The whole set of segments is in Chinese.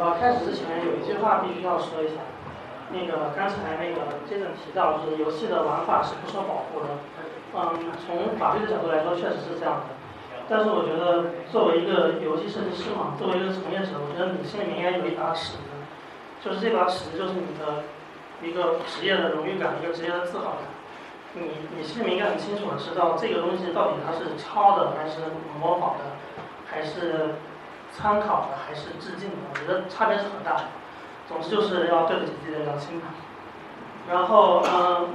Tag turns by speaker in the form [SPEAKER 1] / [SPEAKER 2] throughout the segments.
[SPEAKER 1] 呃开始之前有一句话必须要说一下，那个刚才那个 Jason 提到，就是游戏的玩法是不受保护的。嗯，从法律的角度来说，确实是这样的。但是我觉得，作为一个游戏设计师嘛，作为一个从业者，我觉得你心里面应该有一把尺子，就是这把尺子就是你的一个职业的荣誉感，一个职业的自豪感。你你心里面应该很清楚的知道，这个东西到底它是抄的还是模仿的，还是参考的还是致敬的？我觉得差别是很大的。总之就是要对得起自己的良心吧。然后嗯，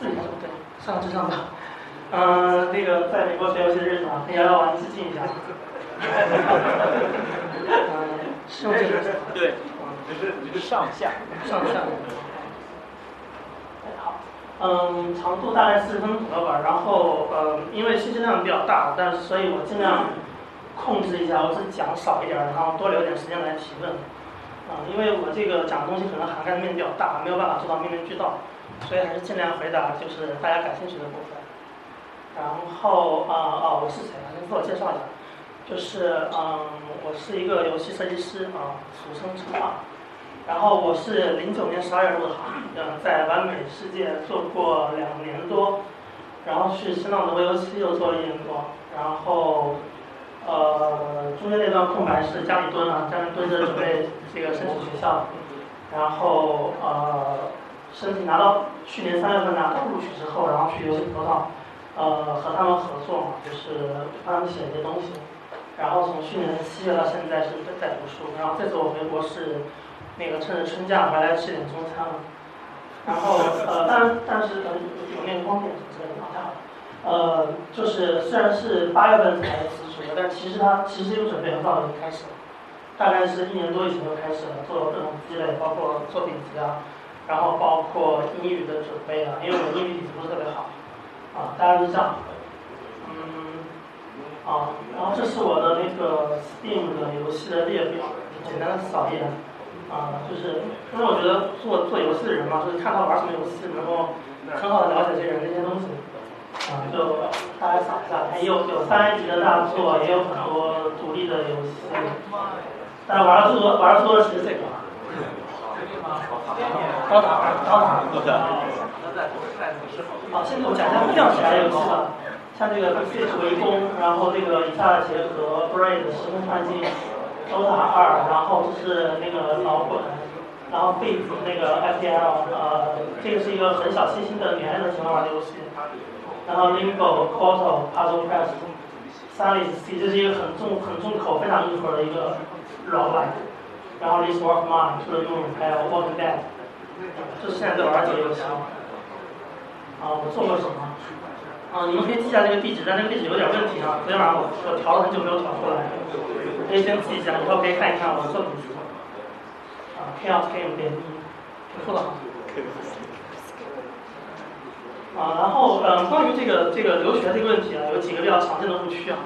[SPEAKER 1] 自己对，上智障吧。嗯，那个在美国学游戏的日子啊，跟摇摇丸致敬一下。嗯，用这个
[SPEAKER 2] 对，就是上下
[SPEAKER 1] 上下。好，嗯，长度大概四十分钟左右吧。然后，呃，因为信息量比较大，但是所以我尽量控制一下，我是讲少一点，然后多留点时间来提问。啊，因为我这个讲的东西可能涵盖的面比较大，没有办法做到面面俱到，所以还是尽量回答就是大家感兴趣的部分。然后啊啊，我是谁啊？先自我介绍一下，就是嗯，我是一个游戏设计师啊，俗称称霸。然后我是零九年十二月入的行，嗯，在完美世界做过两年多，然后去新浪的微游戏又做了一年多，然后呃中间那段空白是家里蹲啊，家里蹲着准备这个申请学校，然后呃申请拿到去年三月份拿到录取之后，然后去游戏葡萄。呃，和他们合作嘛，就是帮他们写一些东西。然后从去年七月到现在是在在读书。然后这次我回国是那个趁着春假回来吃点中餐。然后呃，但但是呃有那个光点什么之类的太好了。呃，就是虽然是八月份才但其实他其实有准备很早就开始了，大概是一年多以前就开始了，做各种积累，包括作品集啊，然后包括英语的准备啊，因为我英语底子不是特别好。啊，大概是这样。嗯，啊，然后这是我的那个 Steam 的游戏的列表，简单的扫一眼。啊，就是因为我觉得做做游戏的人嘛，就是看他玩什么游戏，能够很好的了解这人这些东西。啊，就大家扫一下，有有三 A 级的大作，也有很多独立的游戏。但是玩的最多玩的最多的是这个。高塔，高达，好，现在我讲一下亮起来的游戏吧，像这个《Fate 围攻》，然后这个《以下的结合》、《Braid》、《时空穿境》、《DOTA 二》，然后这是那个老滚，然后《Fate》那个 FPL，呃，这个是一个很小清新的女孩子喜欢玩的游戏，然后《Limbo》、《Portal》、《Puzzle Quest》、《Silent Sea》，这是一个很重、很重口、非常硬核的一个老板，然后《This War of Mine》、《The Moon》，还有《walk dead，》。这是现在在玩几个游戏啊？我做过什么？啊，你们可以记下这个地址，但那个地址有点问题啊。昨天晚上我我调了很久没有调出来，可以先记一下，以后可以看一看我的作品集。啊，Chaos Game 点一，不错的哈。啊，然后嗯，关于这个这个留学这个问题啊，有几个比较常见的误区啊。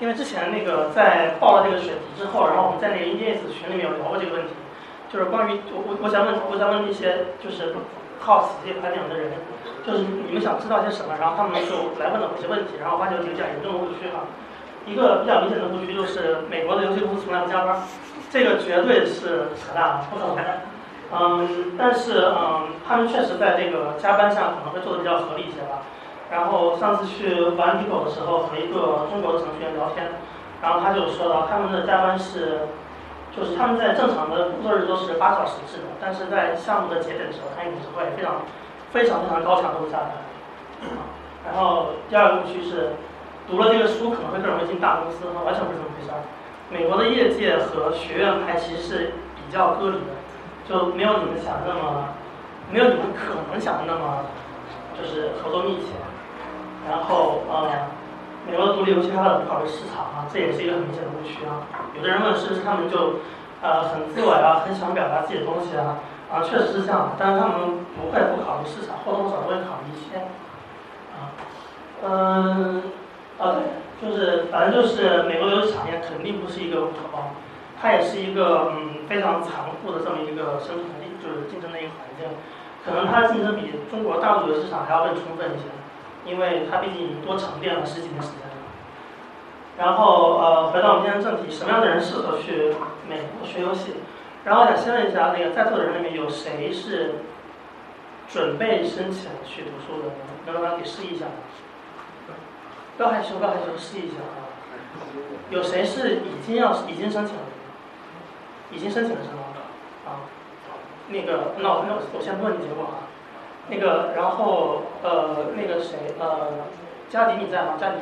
[SPEAKER 1] 因为之前那个在报了这个选题之后，然后我们在那个 Ins 群里面有聊过这个问题。就是关于我我我想问我想问一些就是好奇这块内容的人，就是你们想知道些什么，然后他们就来问了我一些问题，然后发现有几个比较严重的误区哈。一个比较明显的误区就是美国的游戏公司从来不加班，这个绝对是扯淡，不可能。嗯，但是嗯，他们确实在这个加班上可能会做的比较合理一些吧。然后上次去玩 d i 的时候和一个中国的程序员聊天，然后他就说到他们的加班是。就是他们在正常的工作日都是八小时制的，但是在项目的节点的时候，他也是会非常、非常、非常高强度的加班。然后第二个误区是，读了这个书可能会更容易进大公司，完全不是这么回事儿。美国的业界和学院派其实是比较割离的，就没有你们想的那么，没有你们可能想的那么，就是合作密切。然后呃。美国独立游戏开发者不考虑市场啊，这也是一个很明显的误区啊。有的人问是不是他们就，呃，很自我呀，很想表达自己的东西啊，啊，确实是这样，但是他们不会不考虑市场，或多或少都会考虑一些，啊，嗯，啊对，就是反正就是美国游戏产业肯定不是一个乌托邦，它也是一个嗯非常残酷的这么一个生存力，就是竞争的一个环境，可能它的竞争比中国大陆的市场还要更充分一些。因为它毕竟多沉淀了十几年时间了然后呃，回到我们今天的正题，什么样的人适合去美国学游戏？然后想先问一下，那个在座的人里面有谁是准备申请去读书的？能不能给示意一下？不要害羞，不要害羞，示意一下啊！有谁是已经要已经申请了？已经申请了是吗？啊，那个，那我那我先问你结果啊。那个，然后呃，那个谁呃，佳迪你在吗？佳迪？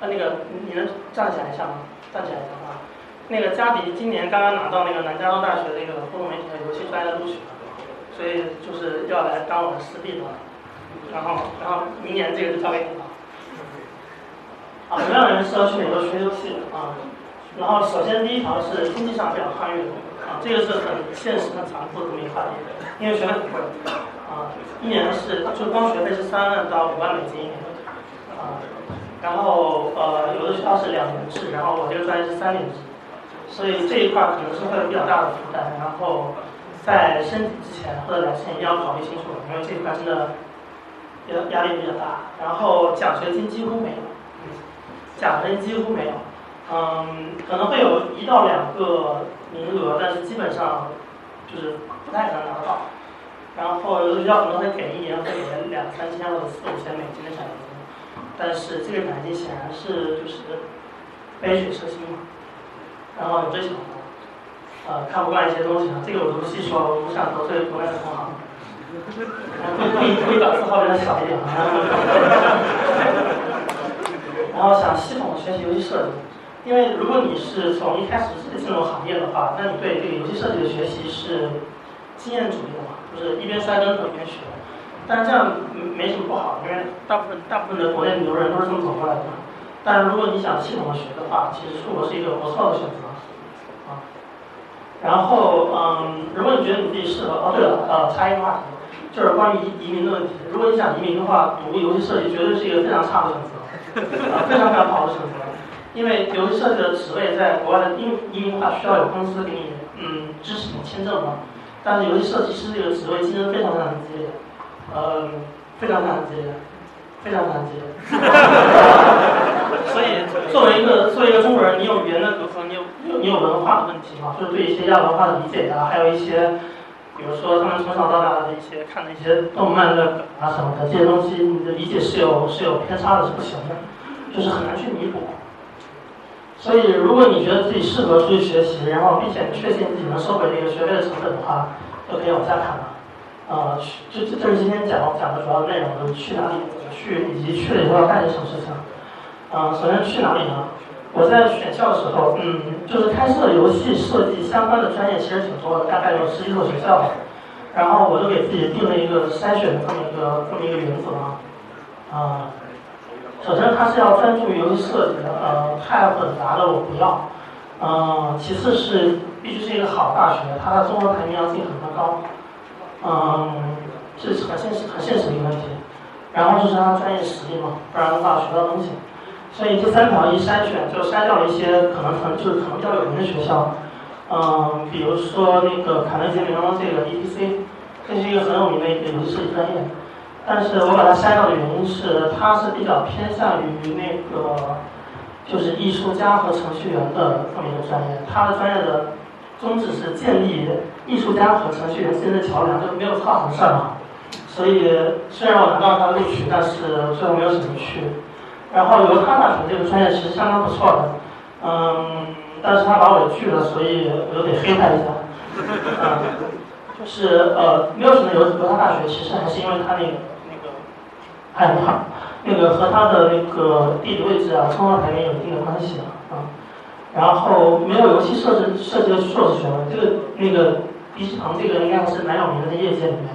[SPEAKER 1] 呃，那个你能站起来一下吗？站起来一下啊。那个佳迪今年刚刚拿到那个南加州大学的一个互动媒体和游戏专业的录取，所以就是要来当我的师弟的。然后，然后明年这个就交给你了。啊，什么样的人适合去美国学游戏啊？然后，首先第一条是经济上比较宽裕啊，这个是很现实、很残酷的这么一个话题，因为学费很贵啊，一年是就光学费是三万到五万美金一年啊。然后呃，有的学校是两年制，然后我这个专业是三年制。所以这一块可能是会有比较大的负担，然后在申请之前或者来之前一定要考虑清楚，因为这一块真的压压力比较大。然后奖学金几乎没有，奖学金几乎没有，嗯，可能会有一到两个名额，但是基本上就是不太可能拿得到。然后有的学校可能会给一年会给两三千或者四五千美金的奖学金，但是这个奖学金显然是就是杯水车薪嘛。然后有追求，呃，看不惯一些东西啊，这个我就不细说了，我不想得罪国外的同行。故意故意把字号变得小一点。然后想系统学习游戏设计，因为如果你是从一开始是进入行业的话，那你对这个游戏设计的学习是经验主义的嘛，就是一边摔跟头一边学。但是这样没什么不好，因为大部分大部分的国内牛人都是这么走过来的。但是如果你想系统的学的话，其实出国是一个不错的选择。啊然后，嗯，如果你觉得你自己适合，哦，对了，呃，插一个话题，就是关于移民的问题。如果你想移民的话，读游戏设计绝对是一个非常差的选择，啊，非常非常不好的选择。因为游戏设计的职位在国外的移移民的话，需要有公司给你，嗯，支持你签证嘛。但是游戏设计师这个职位竞争非常非常激烈，呃，非常非常激烈，非常非常激烈。所以，作为一个作为一个中国人，你有语言的隔阂，你有你有文化的问题嘛？就是对一些亚文化的理解呀，还有一些，比如说他们从小到大的一些看的一些动漫的梗啊什么的，这些东西你的理解是有是有偏差的，是不行的，就是很难去弥补。所以，如果你觉得自己适合出去学习，然后并且确信自己能收回这个学费的成本的话，就可以往下看了。呃，这这这是今天讲讲的主要内容，就是去哪里去，以及去了以后要干些什么事情。嗯，首先去哪里呢？我在选校的时候，嗯，就是开设游戏设计相关的专业其实挺多的，大概有十几所学校。然后我就给自己定了一个筛选的这么一个这么一个原则啊。啊，首先它是要专注于游戏设计的，呃，太混杂的我不要。嗯，其次是必须是一个好大学，它的综合排名要尽可能的高。嗯，这是很现实很现实的一个问题。然后就是它专业实力嘛，不然的话学到东西。所以这三条一筛选，就筛掉了一些可能很就是可能比较有名的学校，嗯，比如说那个卡内基梅隆这个 ETC，这是一个很有名的一个游戏设计专业，但是我把它筛掉的原因是，它是比较偏向于那个就是艺术家和程序员的这么一个专业，它的专业的宗旨是建立艺术家和程序员之间的桥梁，就没有操什么事儿嘛。所以虽然我拿到他录取，但是最后没有选择去。然后犹他大学这个专业其实相当不错的，嗯，但是他把我拒了，所以我就得黑他一下，嗯，就是呃，没有什么犹犹他大学，其实还是因为他那个害怕，那个和他的那个地理位置啊，综合排名有一定的关系的，啊，然后没有游戏设置设计的硕士学位，这个那个迪士腾这个应该还是蛮有名的在业界里面，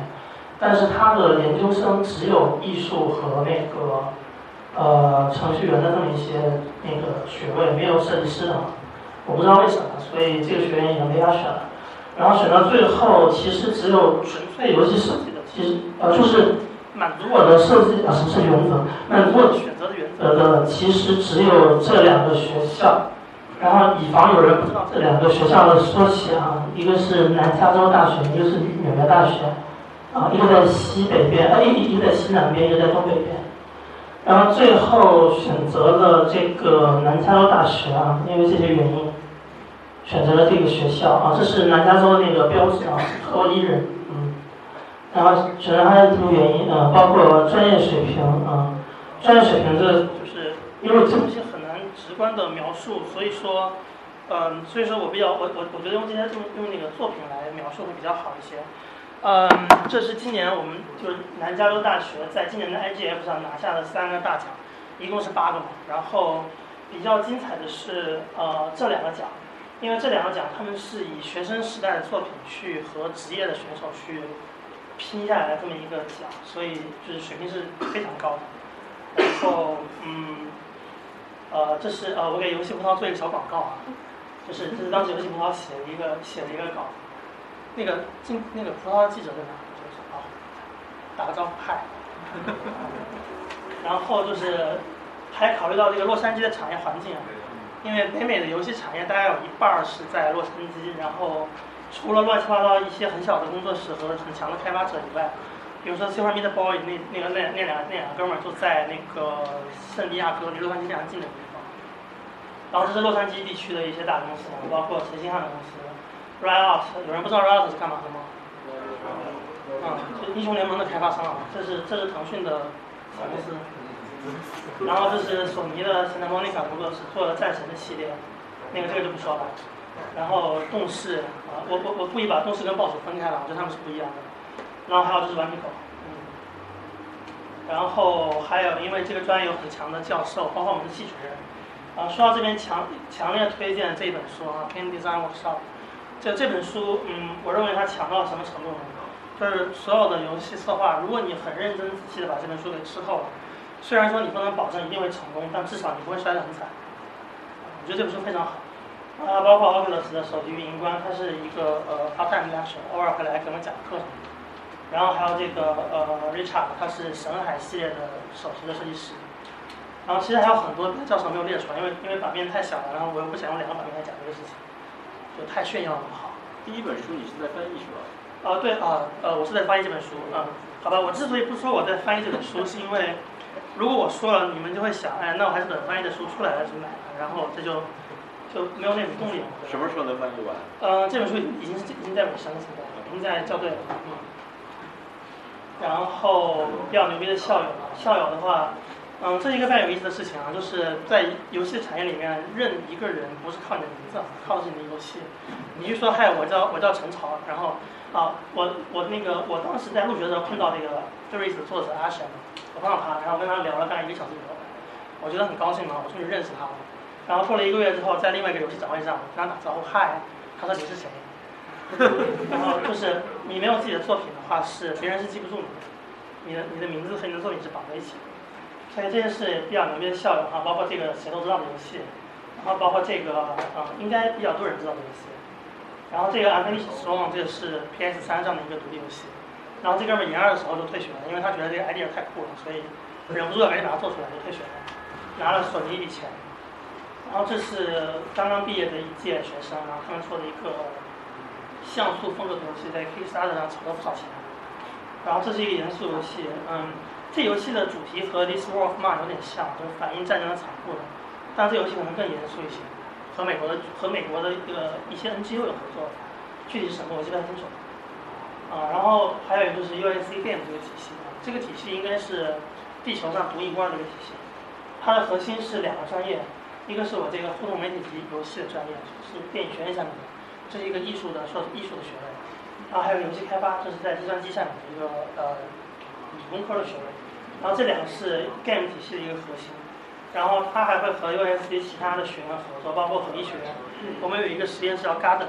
[SPEAKER 1] 但是他的研究生只有艺术和那个。呃，程序员的这么一些那个学位没有设计师的，我不知道为什么，所以这个学院也没法选。然后选到最后，其实只有纯粹游戏设计的，其实呃就是满足我的设计啊什么设计原则，满足我的选择的原则的，其实只有这两个学校。然后以防有人不知道这两个学校的说起啊，一个是南加州大学，一个是纽约大学，啊，一个在西北边，呃，一一个在西南边，一个在东北边。然后最后选择了这个南加州大学啊，因为这些原因。选择了这个学校啊，这是南加州那个标志啊，托伊人，嗯，然后选择它的几个原因啊，包括专业水平啊，专业水平这就是因为这东西很难直观的描述，所以说，嗯，所以说我比较我我我觉得用这些用用那个作品来描述会比较好一些。嗯，这是今年我们就是南加州大学在今年的 IGF 上拿下的三个大奖，一共是八个嘛。然后比较精彩的是呃这两个奖，因为这两个奖他们是以学生时代的作品去和职业的选手去拼下来的这么一个奖，所以就是水平是非常高的。然后嗯，呃这是呃我给游戏葡萄做一个小广告啊，就是这是当时游戏葡萄写的一个写的一个稿。那个进那个葡萄的记者在哪？就是啊，打个招呼，嗨。然后就是还考虑到这个洛杉矶的产业环境啊，因为北美的游戏产业大概有一半是在洛杉矶，然后除了乱七八糟一些很小的工作室和很强的开发者以外，比如说 Super Meat Boy 那那个那那两那两个哥们儿就在那个圣地亚哥离洛杉矶非常近的地方。然后这是洛杉矶地区的一些大公司，包括陈星汉的公司。Riot，有人不知道 Riot 是干嘛的吗？啊，就英雄联盟的开发商啊，这是这是腾讯的小公司。然后这是索尼的 Santa Monica 工作室做的战神的系列，那个这个就不说了。然后动视啊，我我我故意把动视跟暴雪分开了，我觉得他们是不一样的。然后还有就是顽皮狗，嗯。然后还有因为这个专业有很强的教授，包括我们的系主任。啊，说到这边强强烈推荐这一本书啊，《Game Design Workshop》。这这本书，嗯，我认为它强到什么程度呢？就是所有的游戏策划，如果你很认真仔细的把这本书给吃透了，虽然说你不能保证一定会成功，但至少你不会摔得很惨。我觉得这本书非常好。啊，包括 Oculus 的手机运营官，他是一个呃 part-time lecturer，偶尔会来给我们讲课程。然后还有这个呃 Richard，他是神海系列的首席的设计师。然后其实还有很多教程没有列出来，因为因为版面太小了，然后我又不想用两个版面来讲这个事情。就太炫耀了，不好。
[SPEAKER 2] 第一本书你是在翻译是吧？
[SPEAKER 1] 啊，对啊，呃，我是在翻译这本书啊。好吧，我之所以不说我在翻译这本书，是因为如果我说了，你们就会想，哎，那我还是等翻译的书出来了去买吧，然后这就就没有那种动力了。
[SPEAKER 2] 什么时候能翻译完？
[SPEAKER 1] 嗯，这本书已经是已经在尾声了，现在已经在校对了。嗯。然后比较牛逼的校友，校友的话。嗯，这是一个非常有意思的事情啊，就是在游戏产业里面认一个人不是靠你的名字，靠的是你的游戏。你就说嗨，我叫我叫陈朝，然后啊，我我那个我当时在入学的时候碰到这个 Freeze 的作者阿神，我碰到他，然后跟他聊了大概一个小时左右，我觉得很高兴嘛，我终于认识他了。然后过了一个月之后，在另外一个游戏展会上，我跟他打招呼嗨，他说你是谁？然后就是你没有自己的作品的话，是别人是记不住你的，你的你的名字和你的作品是绑在一起的。所以这件事比较牛逼的效应哈，包括这个谁都知道的游戏，然后包括这个嗯，应该比较多人知道的游戏，然后这个《安菲利斯失望》这个是 PS 三上的一个独立游戏，然后这哥们研二的时候就退学了，因为他觉得这个 idea 太酷了，所以忍不住要赶紧把它做出来，就退学了，拿了索尼一笔钱。然后这是刚刚毕业的一届学生，然后他们做的一个像素风格的游戏，在 Kickstarter 上炒了不少钱。然后这是一个严肃游戏，嗯。这游戏的主题和《This w o r of Mine》有点像，就是反映战争的残酷的。但这游戏可能更严肃一些，和美国的和美国的一个一些 NGO 有合作，具体是什么我记不太清楚。啊，然后还有一个就是 USC Game 这个体系，这个体系应该是地球上独一无二的一个体系。它的核心是两个专业，一个是我这个互动媒体及游戏的专业，是电影学院下面的，这是一个艺术的硕艺术的学位。然后还有游戏开发，这是在计算机下面的一个呃理工科的学位。然后这两个是 Game 体系的一个核心，然后它还会和 USC 其他的学院合作，包括和医学院。我们有一个实验室叫 Garden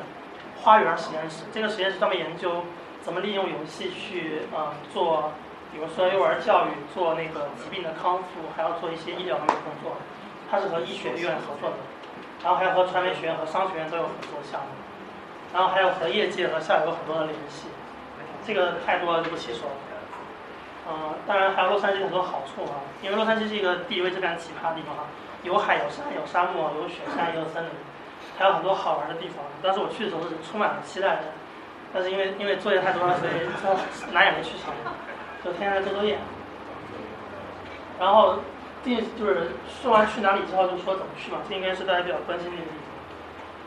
[SPEAKER 1] 花园实验室，这个实验室专门研究怎么利用游戏去呃做，比如说幼儿教育，做那个疾病的康复，还要做一些医疗方面的工作。它是和医学院合作的，然后还有和传媒学院和商学院都有合作项目，然后还有和业界和校友很多的联系。这个太多了就不细说了。嗯，当然还有洛杉矶很多好处啊，因为洛杉矶是一个地理位置非常奇葩的地方哈，有海有山有沙漠有雪山也有森林，还有很多好玩的地方。当时我去的时候是充满了期待的，但是因为因为作业太多了，所以 哪也没去成，就天天在做作业。然后定就是说完去哪里之后，就说怎么去嘛，这应该是大家比较关心的一个地方。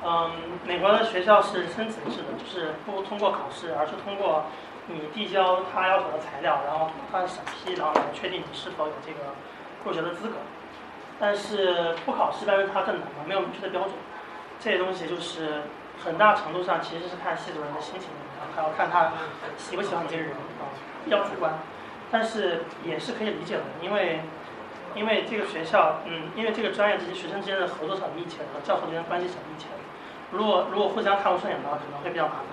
[SPEAKER 1] 嗯，美国的学校是申请制的，就是不通过考试，而是通过你递交他要求的材料，然后他审批，然后来确定你是否有这个入学的资格。但是不考试，但是它更难嘛，没有明确的标准。这些东西就是很大程度上其实是看系主任的心情，还要看他喜不喜欢这个人啊，比较主观。但是也是可以理解的，因为因为这个学校，嗯，因为这个专业这些学生之间的合作是很密切的，和教授之间关系是很密切的。如果如果互相看不顺眼的话，可能会比较麻烦。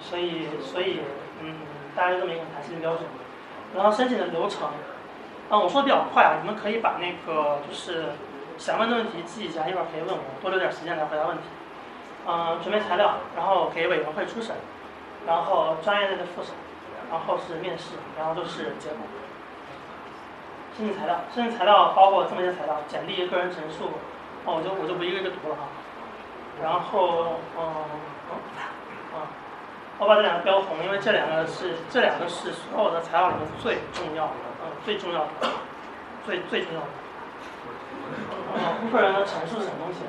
[SPEAKER 1] 所以所以嗯，大家这么一个弹性标准。然后申请的流程。啊，我说的比较快啊，你们可以把那个就是想问的问题记一下，一会儿可以问我，多留点时间来回答问题。嗯，准备材料，然后给委员会初审，然后专业类的复审，然后是面试，然后就是结果。申请材料，申请材料包括这么些材料：简历、个人陈述。哦，我就我就不一个一个读了哈。然后，嗯，啊，我把这两个标红，因为这两个是这两个是所有的材料里面最重要的。嗯最重要的，最最重要的，呃，部分人的陈述是什么东西？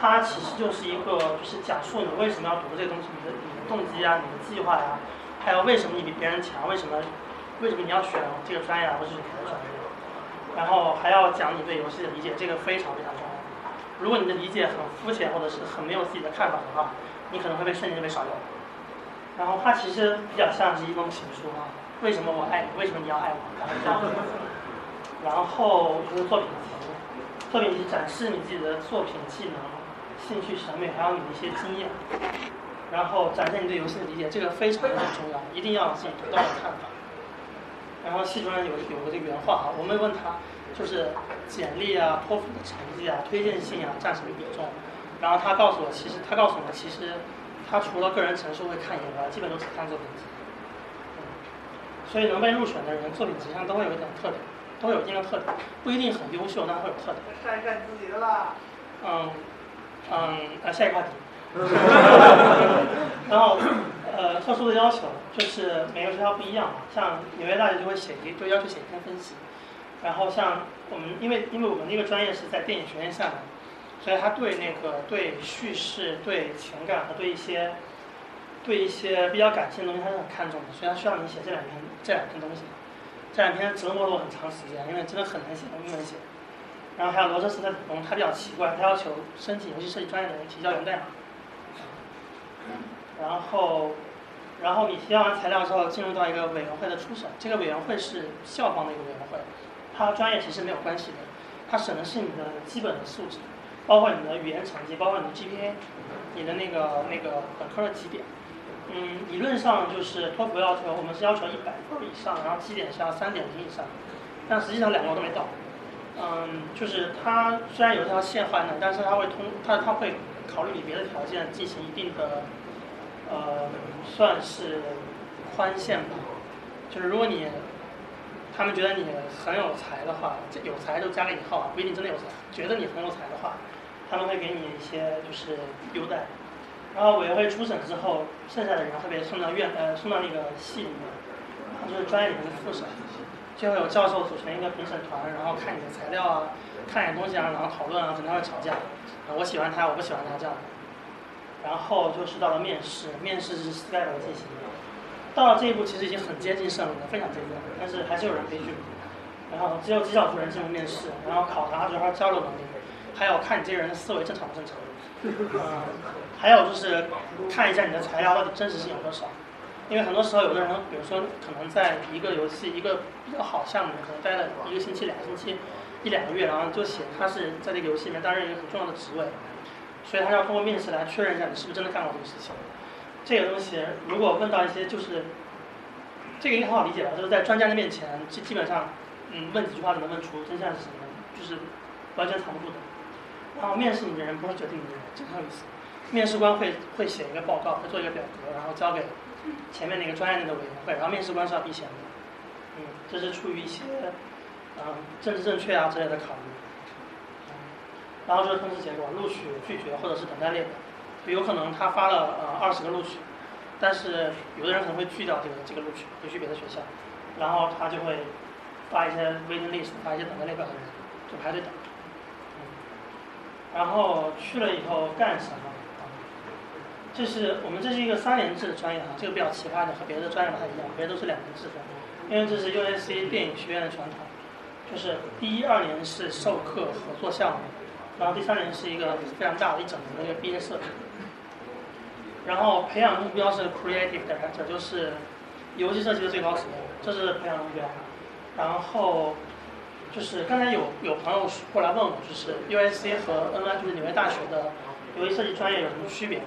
[SPEAKER 1] 它其实就是一个，就是讲述你为什么要读这个东西，你的你的动机啊，你的计划呀，还有为什么你比别人强，为什么为什么你要选这个专业而不是别的专业？然后还要讲你对游戏的理解，这个非常非常重要。如果你的理解很肤浅或者是很没有自己的看法的话，你可能会被瞬间被刷掉。然后它其实比较像是一封情书啊。为什么我爱你？为什么你要爱我？然后就是作品集，作品集展示你自己的作品技能、兴趣、审美，还有你的一些经验。然后展现你对游戏的理解，这个非常非常重要，一定要有自己独到的看法。然后系主任有有个这个原话啊，我们问他就是简历啊、托福的成绩啊、推荐信啊占什么比重？然后他告诉我，其实他告诉我，其实他除了个人陈述会看以外，基本都只看作品集。所以能被入选的人，作品集上都会有一点特点，都会有一定的特点，不一定很优秀，但会有特点。
[SPEAKER 3] 晒晒自己的啦。
[SPEAKER 1] 嗯，嗯，啊，下一个话题。然后，呃，特殊的要求就是每个学校不一样嘛，像纽约大学就会写一，就要求写一篇分析。然后像我们，因为因为我们那个专业是在电影学院下的，所以他对那个对叙事、对情感和对一些。对一些比较感性的东西，他是很看重的，所以他需要你写这两篇这两篇东西。这两篇折磨了我很长时间，因为真的很难写，用英文写。然后还有罗彻斯特理工，他比较奇怪，他要求申请游戏设计专业的人提交源代码。然后，然后你提交完材料之后，进入到一个委员会的初审，这个委员会是校方的一个委员会，它专业其实没有关系的，它审的是你的基本的素质，包括你的语言成绩，包括你的 GPA，你的那个那个本科的绩点。嗯，理论上就是托福要求，我们是要求一百分以上，然后绩点是要三点零以上，但实际上两个都没到。嗯，就是它虽然有一条线画的，但是它会通，它它会考虑你别的条件进行一定的，呃，算是宽限吧。就是如果你他们觉得你很有才的话，有才就加个引号啊，不一定真的有才，觉得你很有才的话，他们会给你一些就是优待。然后委员会初审之后，剩下的人会被送到院呃送到那个系里面，然后就是专业里面的复审，就会有教授组成一个评审团，然后看你的材料啊，看你的东西啊，然后讨论啊，可能会吵架，我喜欢他，我不喜欢他这样。然后就是到了面试，面试是 Skype 进行的，到了这一步其实已经很接近胜利了，非常接近了，但是还是有人悲剧。然后只有极少数人进入面试，然后考察主要交流能力，还有看你这个人的思维正常不正常。嗯，还有就是看一下你的材料到底真实性有多少，因为很多时候有的人，比如说可能在一个游戏一个比较好项目里可能待了一个星期、两个星期、一两个月，然后就写他是在这个游戏里面担任一个很重要的职位，所以他要通过面试来确认一下你是不是真的干过这个事情。这个东西如果问到一些就是，这个应该很好理解吧？就是在专家的面前，基基本上，嗯，问几句话就能问出真相是什么，就是完全藏不住的。然后面试你的人不是决定你的人，这很有意思。面试官会会写一个报告，会做一个表格，然后交给前面那个专业的委员会，然后面试官是要避嫌的。嗯，这是出于一些嗯政治正确啊之类的考虑。然后就是通知结果，录取、拒绝或者是等待列表。有可能他发了呃二十个录取，但是有的人可能会拒掉这个这个录取，回去别的学校，然后他就会发一些 waiting list，发一些等待列表的人，就排队等。然后去了以后干什么？这是我们这是一个三年制的专业哈，这个比较奇葩的，和别的专业不太一样，别的都是两年制的，因为这是 USC 电影学院的传统，就是第一二年是授课合作项目，然后第三年是一个非常大的一整年的一个毕业设计，然后培养目标是 Creative Director，就是游戏设计的最高职业，这是培养目标，然后就是刚才有有朋友过来问我，就是 USC 和 NY 就是纽约大学的游戏设计专业有什么区别吗？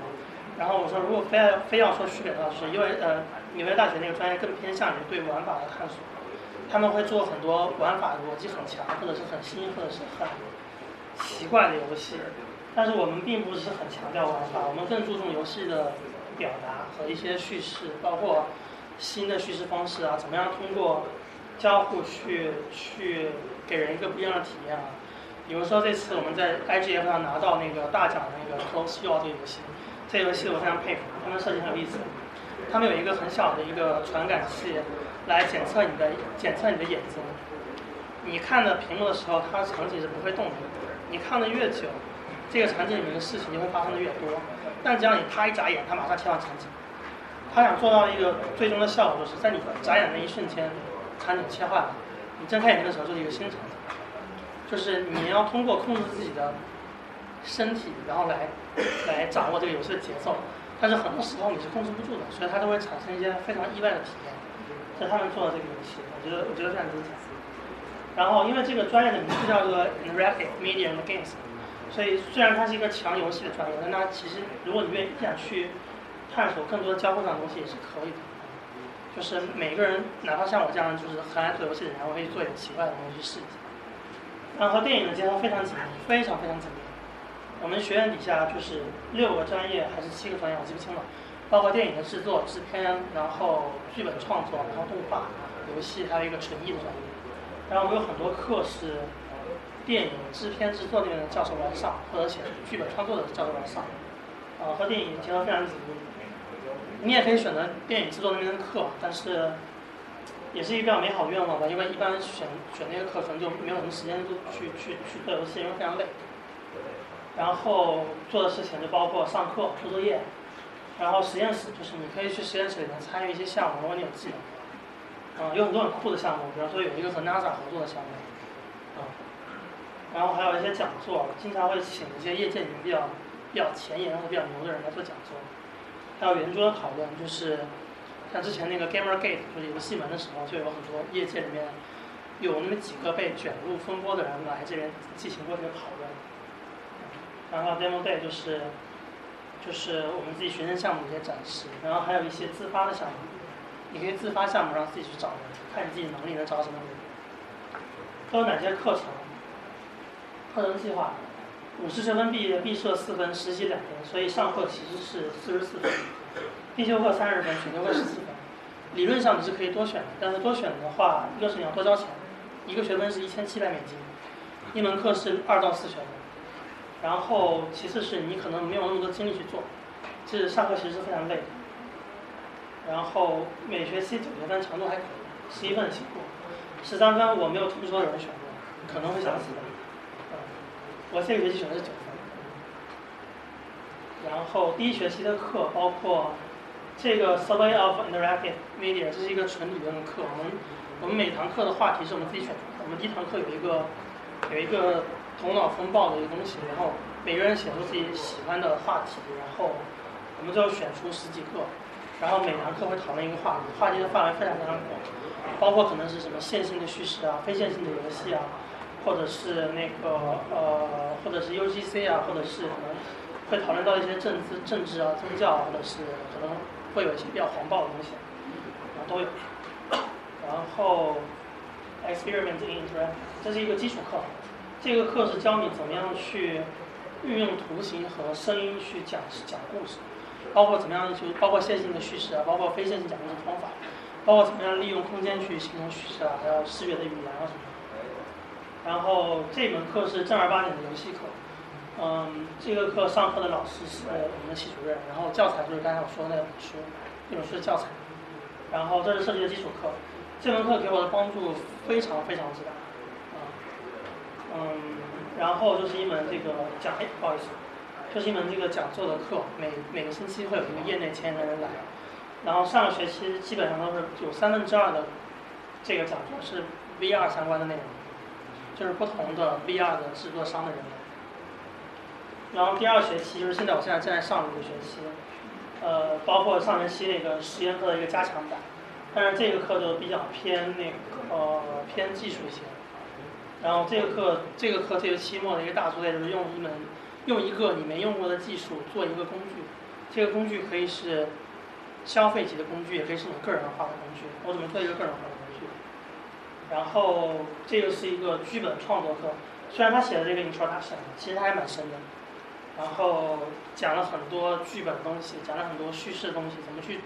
[SPEAKER 1] 然后我说，如果非要非要说区别的话，就是因为呃，纽约大学那个专业更偏向于对玩法的探索，他们会做很多玩法逻辑很强，或者是很新，或者是很奇怪的游戏。但是我们并不是很强调玩法，我们更注重游戏的表达和一些叙事，包括新的叙事方式啊，怎么样通过交互去去给人一个不一样的体验啊。比如说这次我们在 IGF 上拿到那个大奖的那个 Close Your 这个游戏。这游戏我非常佩服，他们设计很有意思。他们有一个很小的一个传感器，来检测你的检测你的眼睛。你看的屏幕的时候，它的场景是不会动的。你看的越久，这个场景里面的事情就会发生的越多。但只要你啪一眨眼，他马上切换场景。他想做到一个最终的效果，就是在你眨眼的一瞬间，场景切换了。你睁开眼睛的时候，就是一个新场景。就是你要通过控制自己的。身体，然后来来掌握这个游戏的节奏，但是很多时候你是控制不住的，所以它都会产生一些非常意外的体验。是他们做的这个游戏，我觉得我觉得非常精彩。然后因为这个专业的名字叫做 Interactive Media Games，所以虽然它是一个强游戏的专业，但它其实如果你愿意想去探索更多的交互上的东西也是可以的。就是每个人，哪怕像我这样就是很爱做游戏的人，我可以做一点奇怪的东西去试一下。然后电影的结合非常紧密，非常非常紧密。我们学院底下就是六个专业还是七个专业，我记不清了，包括电影的制作、制片，然后剧本创作，然后动画、游戏，还有一个纯艺的专业。然后我们有很多课是电影制片制作那边的教授来上，或者写剧本创作的教授来上，呃，和电影结合非常紧密。你也可以选择电影制作那边的课，但是也是一个比较美好的愿望吧，因为一般选选那个课程就没有什么时间去去去做游戏，因为非常累。然后做的事情就包括上课、做作业，然后实验室就是你可以去实验室里面参与一些项目，如果你有技能。嗯，有很多很酷的项目，比方说有一个和 NASA 合作的项目，嗯，然后还有一些讲座，经常会请一些业界里面比较比较前沿和比较牛的人来做讲座。还有圆桌的讨论，就是像之前那个 Gamergate 就是游戏门的时候，就有很多业界里面有那么几个被卷入风波的人来这边进行过这个讨论。然后 demo day 就是就是我们自己学生项目的一些展示，然后还有一些自发的项目，你可以自发项目让自己去找人，看你自己能力能找什么人。都有哪些课程？课程计划五十学分毕业，毕设四分，实习两分，所以上课其实是四十四分，必修课三十分，选修课十四分。理论上你是可以多选的，但是多选的话，一个是你要多交钱，一个学分是一千七百美金，一门课是二到四学分。然后，其次是你可能没有那么多精力去做，这上课其实是非常累的。然后每学期九学分程度还可以，十一分辛苦，十三分我没有听说有人选过，可能会想死的。嗯，我这个学期选的是九分。然后第一学期的课包括这个 Survey of Interactive Media，这是一个纯理论的课。我们我们每堂课的话题是我们自己选的。我们第一堂课有一个有一个。头脑风暴的一个东西，然后每个人写出自己喜欢的话题，然后我们就要选出十几个，然后每堂课会讨论一个话题，话题的范围非常非常广，包括可能是什么线性的叙事啊、非线性的游戏啊，或者是那个呃，或者是 UGC 啊，或者是可能会讨论到一些政治、政治啊、宗教，或者是可能会有一些比较黄暴的东西，啊都有。然后 experiment in interact，这是一个基础课。这个课是教你怎么样去运用图形和声音去讲讲故事，包括怎么样就包括线性的叙事啊，包括非线性讲故事方法，包括怎么样利用空间去形成叙事啊，还有视觉的语言啊什么。然后这门课是正儿八经的游戏课，嗯，这个课上课的老师是我们的系主任，然后教材就是刚才我说的那本书，那本书是教材。然后这是设计的基础课，这门课给我的帮助非常非常之大。嗯，然后就是一门这个讲，哎，不好意思，这是一门这个讲座的课，每每个星期会有一个业内前沿的人来，然后上个学期基本上都是有三分之二的这个讲座是 VR 相关的内容，就是不同的 VR 的制作商的人。然后第二学期就是现在我现在正在上的一个学期，呃，包括上学期那个实验课的一个加强版，但是这个课就比较偏那个呃偏技术一些。然后这个课这个课这个期末的一个大作业就是用一门用一个你没用过的技术做一个工具，这个工具可以是消费级的工具，也可以是你个人化的工具。我怎么做一个个人化的工具？然后这个是一个剧本创作课，虽然他写的这个 introduction，其实他还蛮深的。然后讲了很多剧本的东西，讲了很多叙事的东西，怎么去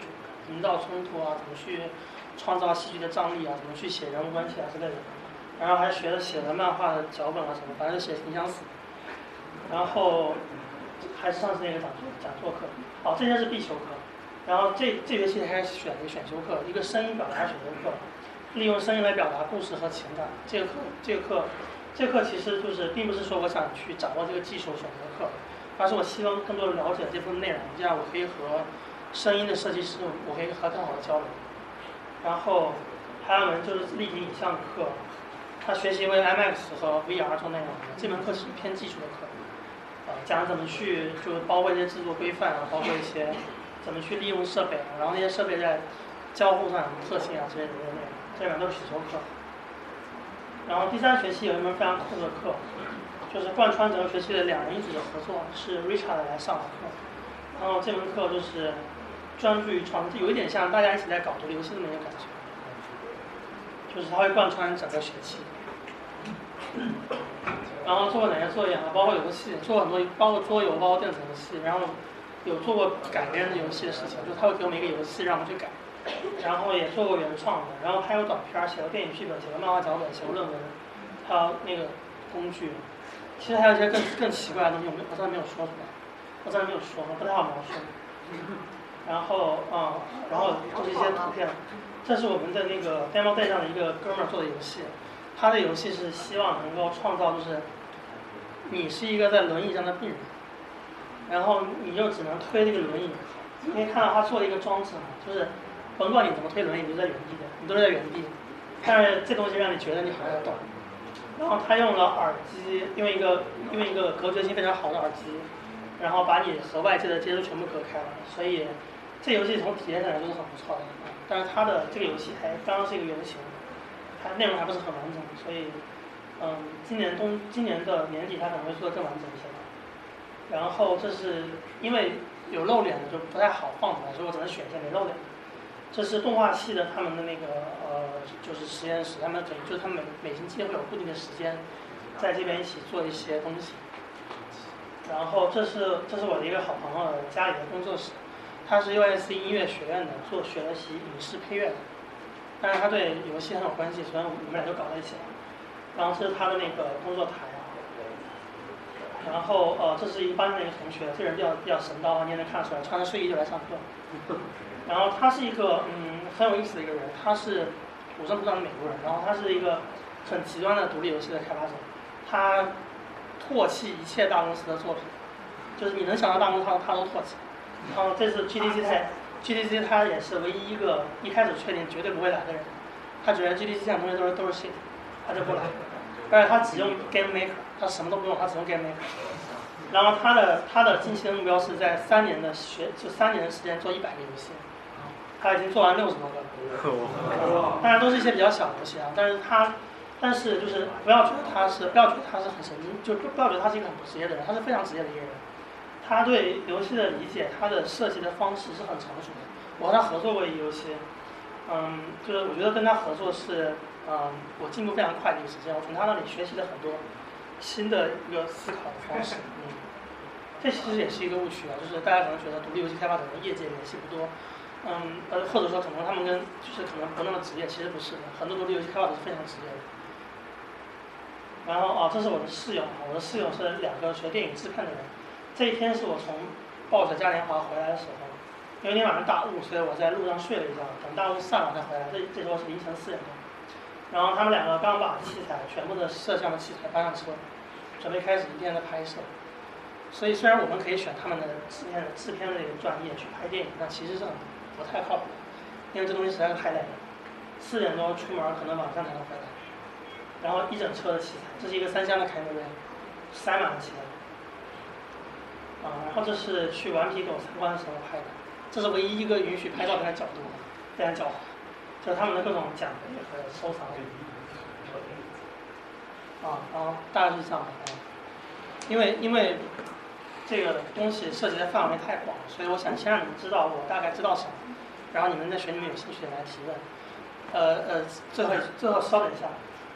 [SPEAKER 1] 营造冲突啊，怎么去创造戏剧的张力啊，怎么去写人物关系啊之类的。然后还学了写的漫画的脚本啊什么，反正写挺想死。然后还是上次那个讲座讲座课，哦，这些是必修课。然后这这学期还选一个选修课，一个声音表达选修课，利用声音来表达故事和情感。这个课这个课这个课其实就是并不是说我想去掌握这个技术选择课，而是我希望更多的了解这部分内容，这样我可以和声音的设计师，我可以和更好的交流。然后还有门就是立体影像课。他学习为 IMAX 和 VR 做内容，这门课是偏技术的课，讲怎么去就是包括一些制作规范啊，包括一些怎么去利用设备，然后那些设备在交互上什么特性啊之类的内容，这里面都是选修课。然后第三学期有一门非常酷的课，就是贯穿整个学期的两人一组的合作，是 Richard 来上的课。然后这门课就是专注于创，有一点像大家一起在搞独立游戏的那么一个感觉，就是它会贯穿整个学期。然后做过哪些作业啊？包括游戏，做过很多，包括桌游，包括电子游戏。然后有做过改编的游戏的事情，就他会给我们一个游戏让我们去改。然后也做过原创的，然后拍过短片，写过电影剧本，写过漫画脚本，写过论文，还有那个工具。其实还有一些更更奇怪的东西，我没我暂时没有说出来，我暂时没有说，我不太好描述。然后啊，然后就是一些图片，这是我们的那个 demo day 上的一个哥们儿做的游戏。他的游戏是希望能够创造，就是你是一个在轮椅上的病人，然后你就只能推这个轮椅。你可以看到他做了一个装置嘛，就是甭管你怎么推轮椅，你都在原地的，你都是在原地。但是这东西让你觉得你好像在动。然后他用了耳机，用一个用一个隔绝性非常好的耳机，然后把你和外界的接触全部隔开了。所以这游戏从体验上来说是很不错的。但是他的这个游戏还刚刚是一个原型。它内容还不是很完整，所以，嗯，今年冬今年的年底它可能会做的更完整一些吧。然后这是因为有露脸的就不太好放出来，所以我只能选一些没露脸的。这是动画系的他们的那个呃，就是实验室，他们等于就是他们每每星期会有固定的时间，在这边一起做一些东西。然后这是这是我的一个好朋友家里的工作室，他是 U.S. 音乐学院的，做学了习影视配乐的。但是他对游戏很有关系，所以我们俩就搞在一起了。然后这是他的那个工作台啊。然后呃，这是一班的一个同学，这人比较比较神叨，你也能看得出来，穿着睡衣就来上课。然后他是一个嗯很有意思的一个人，他是土生土长的美国人，然后他是一个很极端的独立游戏的开发者，他唾弃一切大公司的作品，就是你能想到大公司他他都唾弃。然后这是 GDC 台。GDC 他也是唯一一个一开始确定绝对不会来的人，他觉得 GDC 这样东西都是都是 shit，他就不来。但是他只用 Game Maker，他什么都不用，他只用 Game Maker。然后他的他的近期的目标是在三年的学就三年的时间做一百个游戏，他已经做完六十多个。当然都是一些比较小的游戏啊，但是他但是就是不要觉得他是不要觉得他是很神经，就不要觉得他是一个很不职业的人，他是非常职业的一个人。他对游戏的理解，他的设计的方式是很成熟的。我和他合作过一个游戏，嗯，就是我觉得跟他合作是，嗯，我进步非常快的一个时间。我从他那里学习了很多新的一个思考的方式。嗯，这其实也是一个误区啊，就是大家可能觉得独立游戏开发者跟业界联系不多，嗯，呃，或者说可能他们跟就是可能不那么职业，其实不是的，很多独立游戏开发者是非常职业的。然后啊，这是我的室友，我的室友是两个学电影制片的人。这一天是我从报着嘉年华回来的时候，因为那天晚上大雾，所以我在路上睡了一觉，等大雾散了才回来。这这时候是凌晨四点钟，然后他们两个刚把器材全部的摄像的器材搬上车，准备开始一天的拍摄。所以虽然我们可以选他们的制片制片类的专业去拍电影，但其实是很不太靠谱，因为这东西实在是太累了。四点多出门，可能晚上才能回来，然后一整车的器材，这是一个三厢的凯美瑞，塞满了器材。啊，然后这是去顽皮狗参观的时候拍的，这是唯一一个允许拍照片的角度，非常狡猾，就是他们的各种奖杯和收藏。啊，然后大概是这样的，因为因为这个东西涉及的范围太广，所以我想先让你们知道我大概知道什么，然后你们在群里面有兴趣的来提问。呃呃，最后最后稍等一下，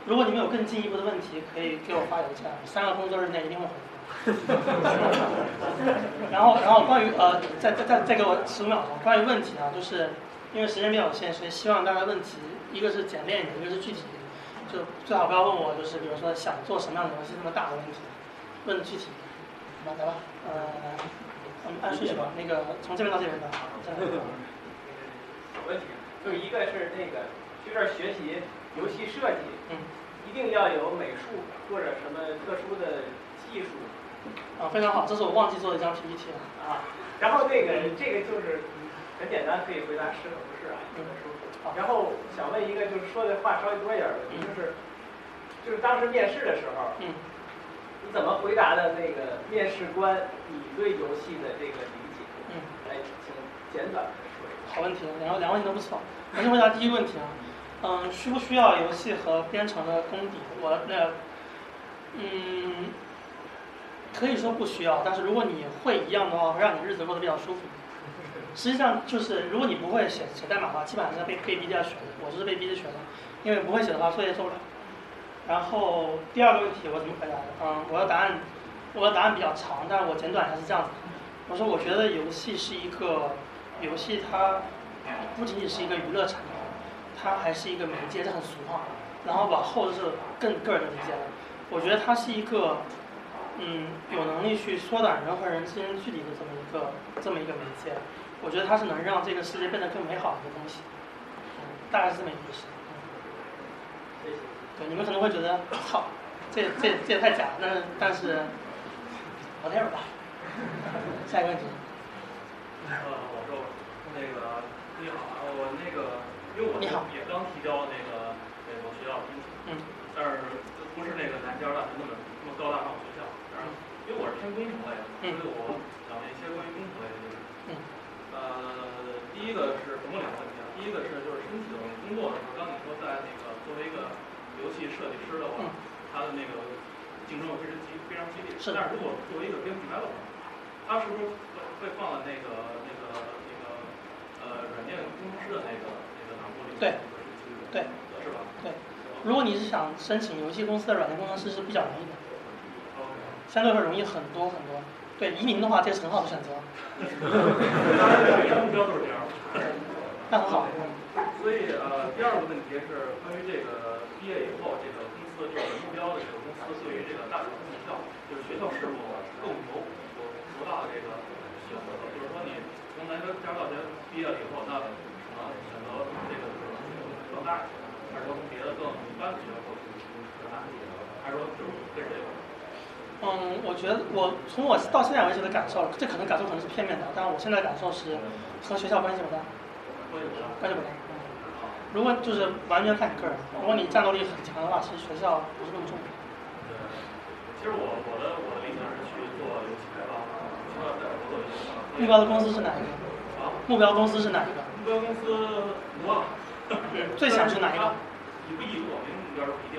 [SPEAKER 1] 如果你们有更进一步的问题，可以给我发邮件，三个工作日内一定会回复。然后然后关于呃，再再再再给我十五秒钟，关于问题啊，就是因为时间比较有限，所以希望大家问题一个是简练一点，一个是具体一点，就最好不要问我就是比如说想做什么样的游戏这么大的问题，问的具体一点，好吧，来吧，呃，我们按顺序吧，那个从这边到这边吧，这样。
[SPEAKER 3] 有问题，就是一个是那个去这儿学习游戏设计，
[SPEAKER 1] 嗯，
[SPEAKER 3] 一定要有美术或者什么特殊的技术
[SPEAKER 1] 啊，非常好，这是我忘记做的一张 PPT 了。
[SPEAKER 3] 啊。然后那个这个就是很简单，可以回答是和不是啊，一本书。
[SPEAKER 1] 好
[SPEAKER 3] 然后想问一个，就是说的话稍微多一点的问题，
[SPEAKER 1] 嗯
[SPEAKER 3] 就是就是当时面试的时候，
[SPEAKER 1] 嗯，
[SPEAKER 3] 你怎么回答的那个面试官你对游戏的这个理解？
[SPEAKER 1] 嗯，
[SPEAKER 3] 来，请简短的说一下。
[SPEAKER 1] 好问题，两个两个问题都不错。我先回答第一个问题啊，嗯，需不需要游戏和编程的功底？我那，嗯，可以说不需要，但是如果你会一样的话，会让你日子过得比较舒服。实际上就是，如果你不会写写代码的话，基本上是被被逼着要学的。我就是被逼着学的，因为不会写的话，作业做不了。然后第二个问题我怎么回答的？嗯，我的答案，我的答案比较长，但是我简短还是这样子。我说，我觉得游戏是一个游戏，它不仅仅是一个娱乐产品，它还是一个媒介，这很俗话。然后往后是更个人的理解了。我觉得它是一个，嗯，有能力去缩短人和人之间距离的这么一个这么一个媒介。我觉得它是能让这个世界变得更美好的一个东西。嗯，大概是这么一个事。嗯
[SPEAKER 3] 谢谢。
[SPEAKER 1] 对，你们可能会觉得，操，这这这也太假了。但是但是，whatever 吧。下一个问题。
[SPEAKER 4] 呃，我说那个你好啊，我那个因为我
[SPEAKER 1] 你好
[SPEAKER 4] 也刚提交那个那个学校申请，
[SPEAKER 1] 嗯
[SPEAKER 4] 但是不是那个南加大学那么那么高大上的学校，但是因为我是偏工程类的，所以我讲了一些关。于工程类的。
[SPEAKER 1] 嗯。
[SPEAKER 4] 呃，第一个是总共两个问题啊，第一个是就是申请工作的时候，刚你说在那个作为一个游戏设计师的话，他的那个竞争会非常激非常激烈。
[SPEAKER 1] 是
[SPEAKER 4] 但是如果作为一个 game developer，他是不是会会放在那个那个那个呃软件工程师的那个那个栏目里面？
[SPEAKER 1] 对对
[SPEAKER 4] 是吧
[SPEAKER 1] 对，如果你是想申请游戏公司的软件工程师是比较容易的，相对会容易很多很多。对移民的话，这是很好的选择，
[SPEAKER 4] 当然，每个目标都是这样。
[SPEAKER 1] 那很好。
[SPEAKER 4] 所以呃，第二个问题是关于这个毕业以后，这个公司这个目标的这个公司对于这个大学生校，就是学校是否更有有多大的这个选择？就是说你从南加加州大学毕业了以后，那可能选择这个可能性更大还是说从别的更一般的学校更更大一些，还是说就是跟谁有关？
[SPEAKER 1] 嗯，我觉得我从我到现在为止的感受，这可能感受可能是片面的，但是我现在的感受是和学校关系不大，
[SPEAKER 4] 关系不大。
[SPEAKER 1] 关系不大。嗯如果就是完全看你个人，如果你战斗力很强的话，其实学校不是那么重要。
[SPEAKER 4] 对，其实我我的我的理想是去做游戏开发，希望在合作游戏上。
[SPEAKER 1] 目标的公司是哪一个？
[SPEAKER 4] 啊，
[SPEAKER 1] 目标公司是哪一个？
[SPEAKER 4] 目标公司多了，
[SPEAKER 1] 嗯，最想去哪一个？
[SPEAKER 4] 一个亿我们目标是不一定。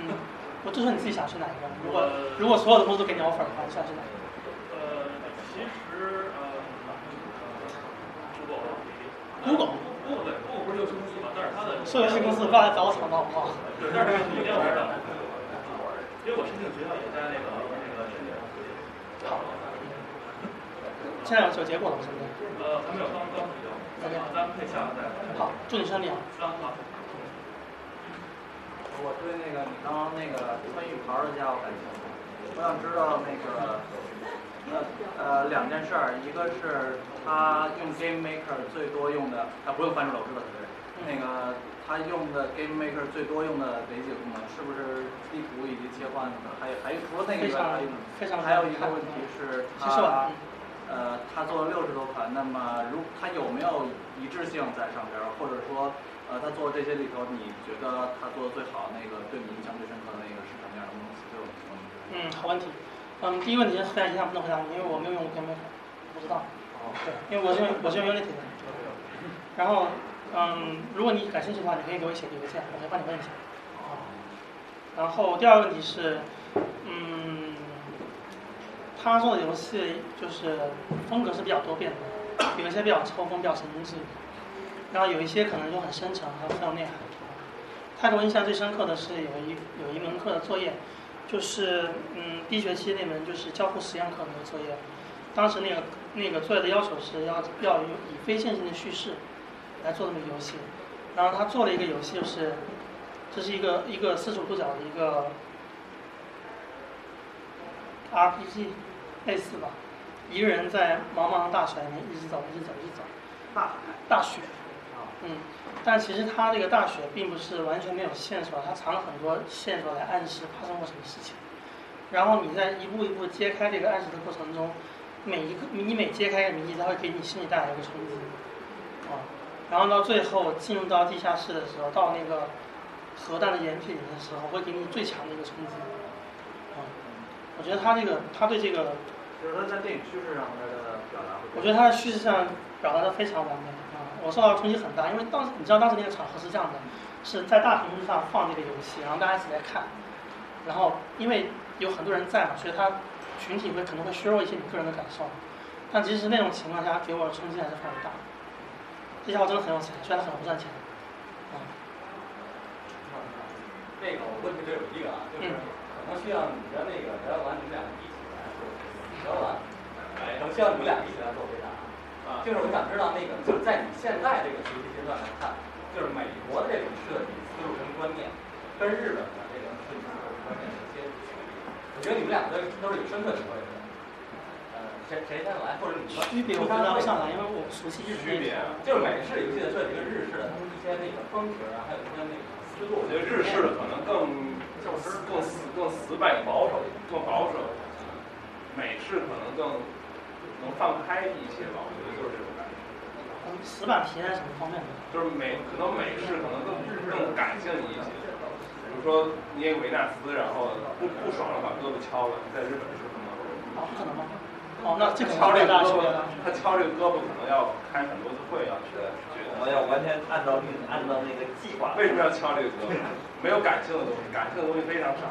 [SPEAKER 1] 嗯，我就说你自己想去哪一个？如果如果所有的公司都给你 offer 的话，你想去哪一个？
[SPEAKER 4] 呃，其实呃，Google 不是游戏公司嘛，但是它的
[SPEAKER 1] 说游戏公司不要来找我吵闹好不好？
[SPEAKER 4] 对，但是一定要玩的。因为我申请学校也在那个那个申请。
[SPEAKER 1] 好，现在有有结果了吗？现在？
[SPEAKER 4] 呃，还没有刚刚。
[SPEAKER 1] OK
[SPEAKER 4] 啊，咱们可以下个再。
[SPEAKER 1] 好，祝你顺利啊！
[SPEAKER 4] 啊好。
[SPEAKER 5] 我对那个你刚刚那个穿浴袍的家伙感兴趣，我想知道那个呃呃两件事儿，一个是他用 Game Maker 最多用的，啊不用翻出来，我知道是谁，那个他用的 Game Maker 最多用的哪几个功能？是不是地图以及切换？还有还有除了那个以外，还有
[SPEAKER 1] 非常
[SPEAKER 5] 还有一个问题是它
[SPEAKER 1] 其实我，
[SPEAKER 5] 呃，他做了六十多款，那么如他有没有一致性在上边儿？或者说，呃，他做这些里头，你觉得他做的最好那个对你印象最深刻的那个是什么样的公司？这种问题。
[SPEAKER 1] 嗯，好问题。嗯，第一个问题是非常影响不能回答你，因为我没有用过 GameMaker，不知道。
[SPEAKER 5] 哦，
[SPEAKER 1] 对，因为我是用我是用 Unity 的。然后，嗯，如果你感兴趣的话，你可以给我写个邮件，我可以帮你问一下。哦。然后第二个问题是，嗯，他做的游戏就是风格是比较多变的，有一些比较抽风、比较神经质，然后有一些可能就很深沉和很有内涵。他给我印象最深刻的是有一有一门课的作业，就是嗯第一学期那门就是交互实验课那个作业，当时那个那个作业的要求是要要有以非线性的叙事来做这么一个游戏，然后他做了一个游戏就是这是一个一个四十五度角的一个 RPG 类似吧，一个人在茫茫大雪里面一直走一直走一直走，
[SPEAKER 5] 大
[SPEAKER 1] 大雪，
[SPEAKER 5] 啊，
[SPEAKER 1] 嗯，但其实他这个大学并不是完全没有线索，他藏了很多线索来暗示发生过什么事情。然后你在一步一步揭开这个暗示的过程中，每一个你每揭开一个谜题，它会给你心里带来一个冲击，啊，然后到最后进入到地下室的时候，到那个核弹的掩体里面的时候，会给你最强的一个冲击，啊，我觉得他这个他对这个，
[SPEAKER 5] 就是他在电影叙事上他的表达。
[SPEAKER 1] 我觉得他的叙事上表达的非常完美啊，我受到冲击很大，因为当时你知道当时那个场合是这样的，是在大屏幕上放这个游戏，然后大家一起来看，然后因为有很多人在嘛，所以他群体会可能会削弱一些你个人的感受，但即使那种情况下，给我的冲击还是非常大。这家伙真的很有钱，虽然他很不赚钱，啊，
[SPEAKER 6] 那个我问题只有一个啊，就是可能需要你的那个翟小完你们俩一起来做，翟小完，哎，可能需要你们俩一起来做回答。
[SPEAKER 2] 啊，
[SPEAKER 6] 就是我想知道那个，就是在你现在这个学习阶段来看，就是美国的这种设计思路跟观念，跟日本的这个设计思路跟观念的一些区别。我觉得你们两个都是有深刻体会的。呃，谁谁先来，或者你们
[SPEAKER 1] 区别我回答不上来，因为我不熟悉日
[SPEAKER 2] 区别啊，
[SPEAKER 6] 就是美式游戏的设计跟日式的，他们一些那个风格啊，还有一些那个思路。
[SPEAKER 2] 我觉得日式的可能更就是更死更死板保守，更保守。美式可能更能放开一些吧，我觉得就是这种感觉。
[SPEAKER 1] 嗯死板体现在什么方面呢？
[SPEAKER 2] 就是美可能美式可能更更感性一些。比如说捏个维纳斯，然后不不爽了把胳膊敲了，在日本是可能。
[SPEAKER 1] 啊，不可能吗？哦，那这个
[SPEAKER 2] 敲这个胳膊他敲这个胳膊可能要开很多次会要去决
[SPEAKER 7] 我们要完全按照按照那个计划。
[SPEAKER 2] 为什么要敲这个胳膊？没有感性的东西，感性的东西非常少，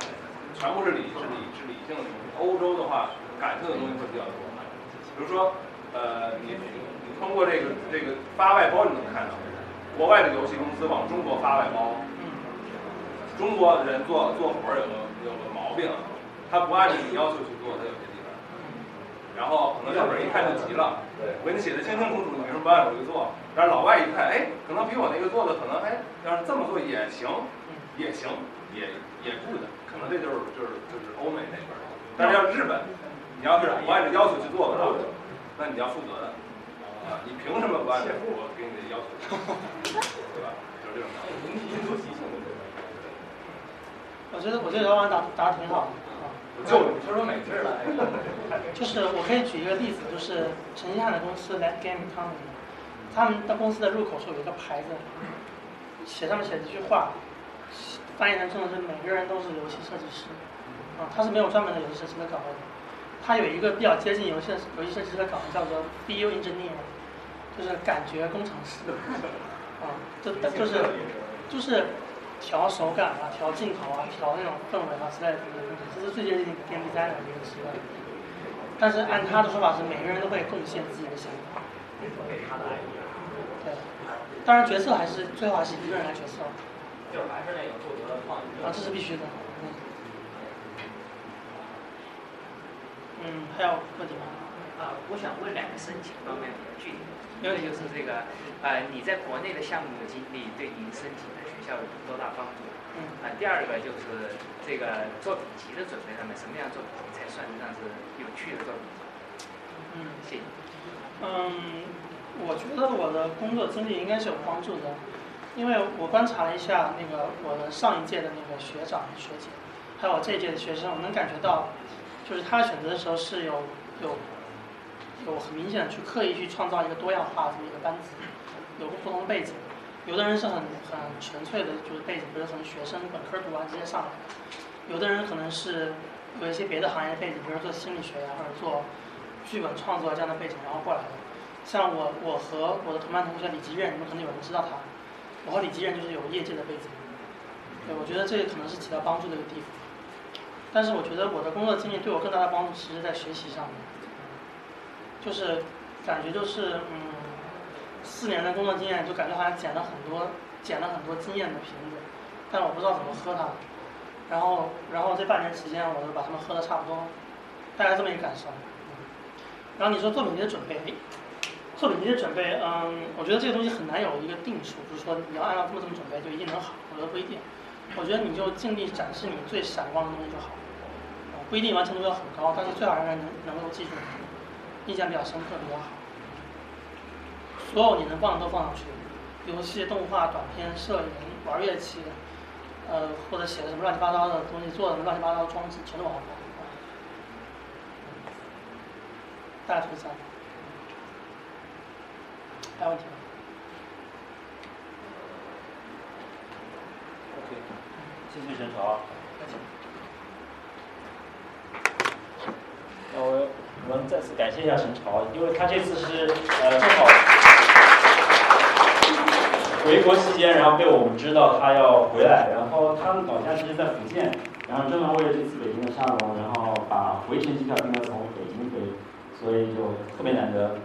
[SPEAKER 2] 全部是理是理是理性的东西。欧洲的话，感性的东西会比较多。比如说，呃，你你通过这个这个发外包，你能看到，国外的游戏公司往中国发外包，
[SPEAKER 1] 嗯，
[SPEAKER 2] 中国人做做活儿有个有个毛病，他不按照你要求去做，他有些地方。然后可能日本人一看就急了，我给你写的清清楚楚，你为什么不按我这个做？但是老外一看，哎，可能比我那个做的可能，哎，要是这么做也行，也行，也也 good，可能这就是就是就是欧美那边儿。但是要日本，你要是不按照要求去做的话，那你要负责的，你凭什么不按照我给你的要求？对吧？就是这种。
[SPEAKER 1] 我觉得我觉得老板答答的挺好的啊。
[SPEAKER 6] 就你说说美式的，
[SPEAKER 1] 就是我可以举一个例子，就是陈星汉的公司 Let Game Come，他们的公司的入口处有一个牌子，写上面写着一句话，翻译成中文是每个人都是游戏设计师，啊，他是没有专门的游戏设计的岗位，他有一个比较接近游戏游戏设计师的岗位叫做 BU Engineer 就是感觉工程师，啊，就就是就是调手感啊，调镜头啊，调那种氛围啊之类的东西，这是最接近 game designer 的一个职位。但是按他的说法是，每个人都会贡献自己的想法。对，当然决策还是最好还是一个人来决策，
[SPEAKER 6] 就还是那个负责创意。
[SPEAKER 1] 啊，这是必须的。嗯。嗯，还有问题吗？
[SPEAKER 8] 啊，我想问两个申请方面比较具体的，一
[SPEAKER 1] 没问题
[SPEAKER 8] 个就是这个，呃，你在国内的项目经历对您申请的学校有多大帮助？
[SPEAKER 1] 嗯
[SPEAKER 8] 啊，第二个就是这个作品集的准备上面，什么样作品集才算得上是有趣的作品集？
[SPEAKER 1] 嗯
[SPEAKER 8] 谢谢。
[SPEAKER 1] 嗯，我觉得我的工作经历应该是有帮助的，因为我观察了一下那个我的上一届的那个学长学姐，还有我这一届的学生，我能感觉到，就是他选择的时候是有有有很明显的去刻意去创造一个多样化这么一个班子，有个不同的背景。有的人是很很纯粹的，就是背景，比如从学生本科读完直接上来；有的人可能是有一些别的行业背景，比如做心理学呀，或者做剧本创作这样的背景，然后过来的。像我，我和我的同班同学李吉任，你们可能有人知道他。我和李吉任就是有业界的背景，对，我觉得这个可能是起到帮助的一个地方。但是我觉得我的工作经历对我更大的帮助，其实在学习上面，就是感觉就是嗯，四年的工作经验就感觉好像捡了很多捡了很多经验的瓶子，但我不知道怎么喝它。然后然后这半年时间，我就把它们喝的差不多，大概这么一个感受。然后你说作品集的准备，作品集的准备，嗯，我觉得这个东西很难有一个定数，就是说你要按照这么这么准备就一定能好，我觉得不一定。我觉得你就尽力展示你最闪光的东西就好，不一定完成度要很高，但是最好让人能能够记住你，印象比较深刻比较好。所有你能放的都放上去，游戏、动画、短片、摄影、玩乐器，呃，或者写的什么乱七八糟的东西，做的什么乱七八糟的装置，全都往上放。大概就是这样。还有问题吗
[SPEAKER 9] ？OK，谢谢陈潮。那我我们再次感谢一下陈朝，因为他这次是呃正好回国期间，然后被我们知道他要回来，然后他们老家其实在福建，然后专门为了这次北京的沙龙，然后把回程机票订了从北京飞，所以就特别难得。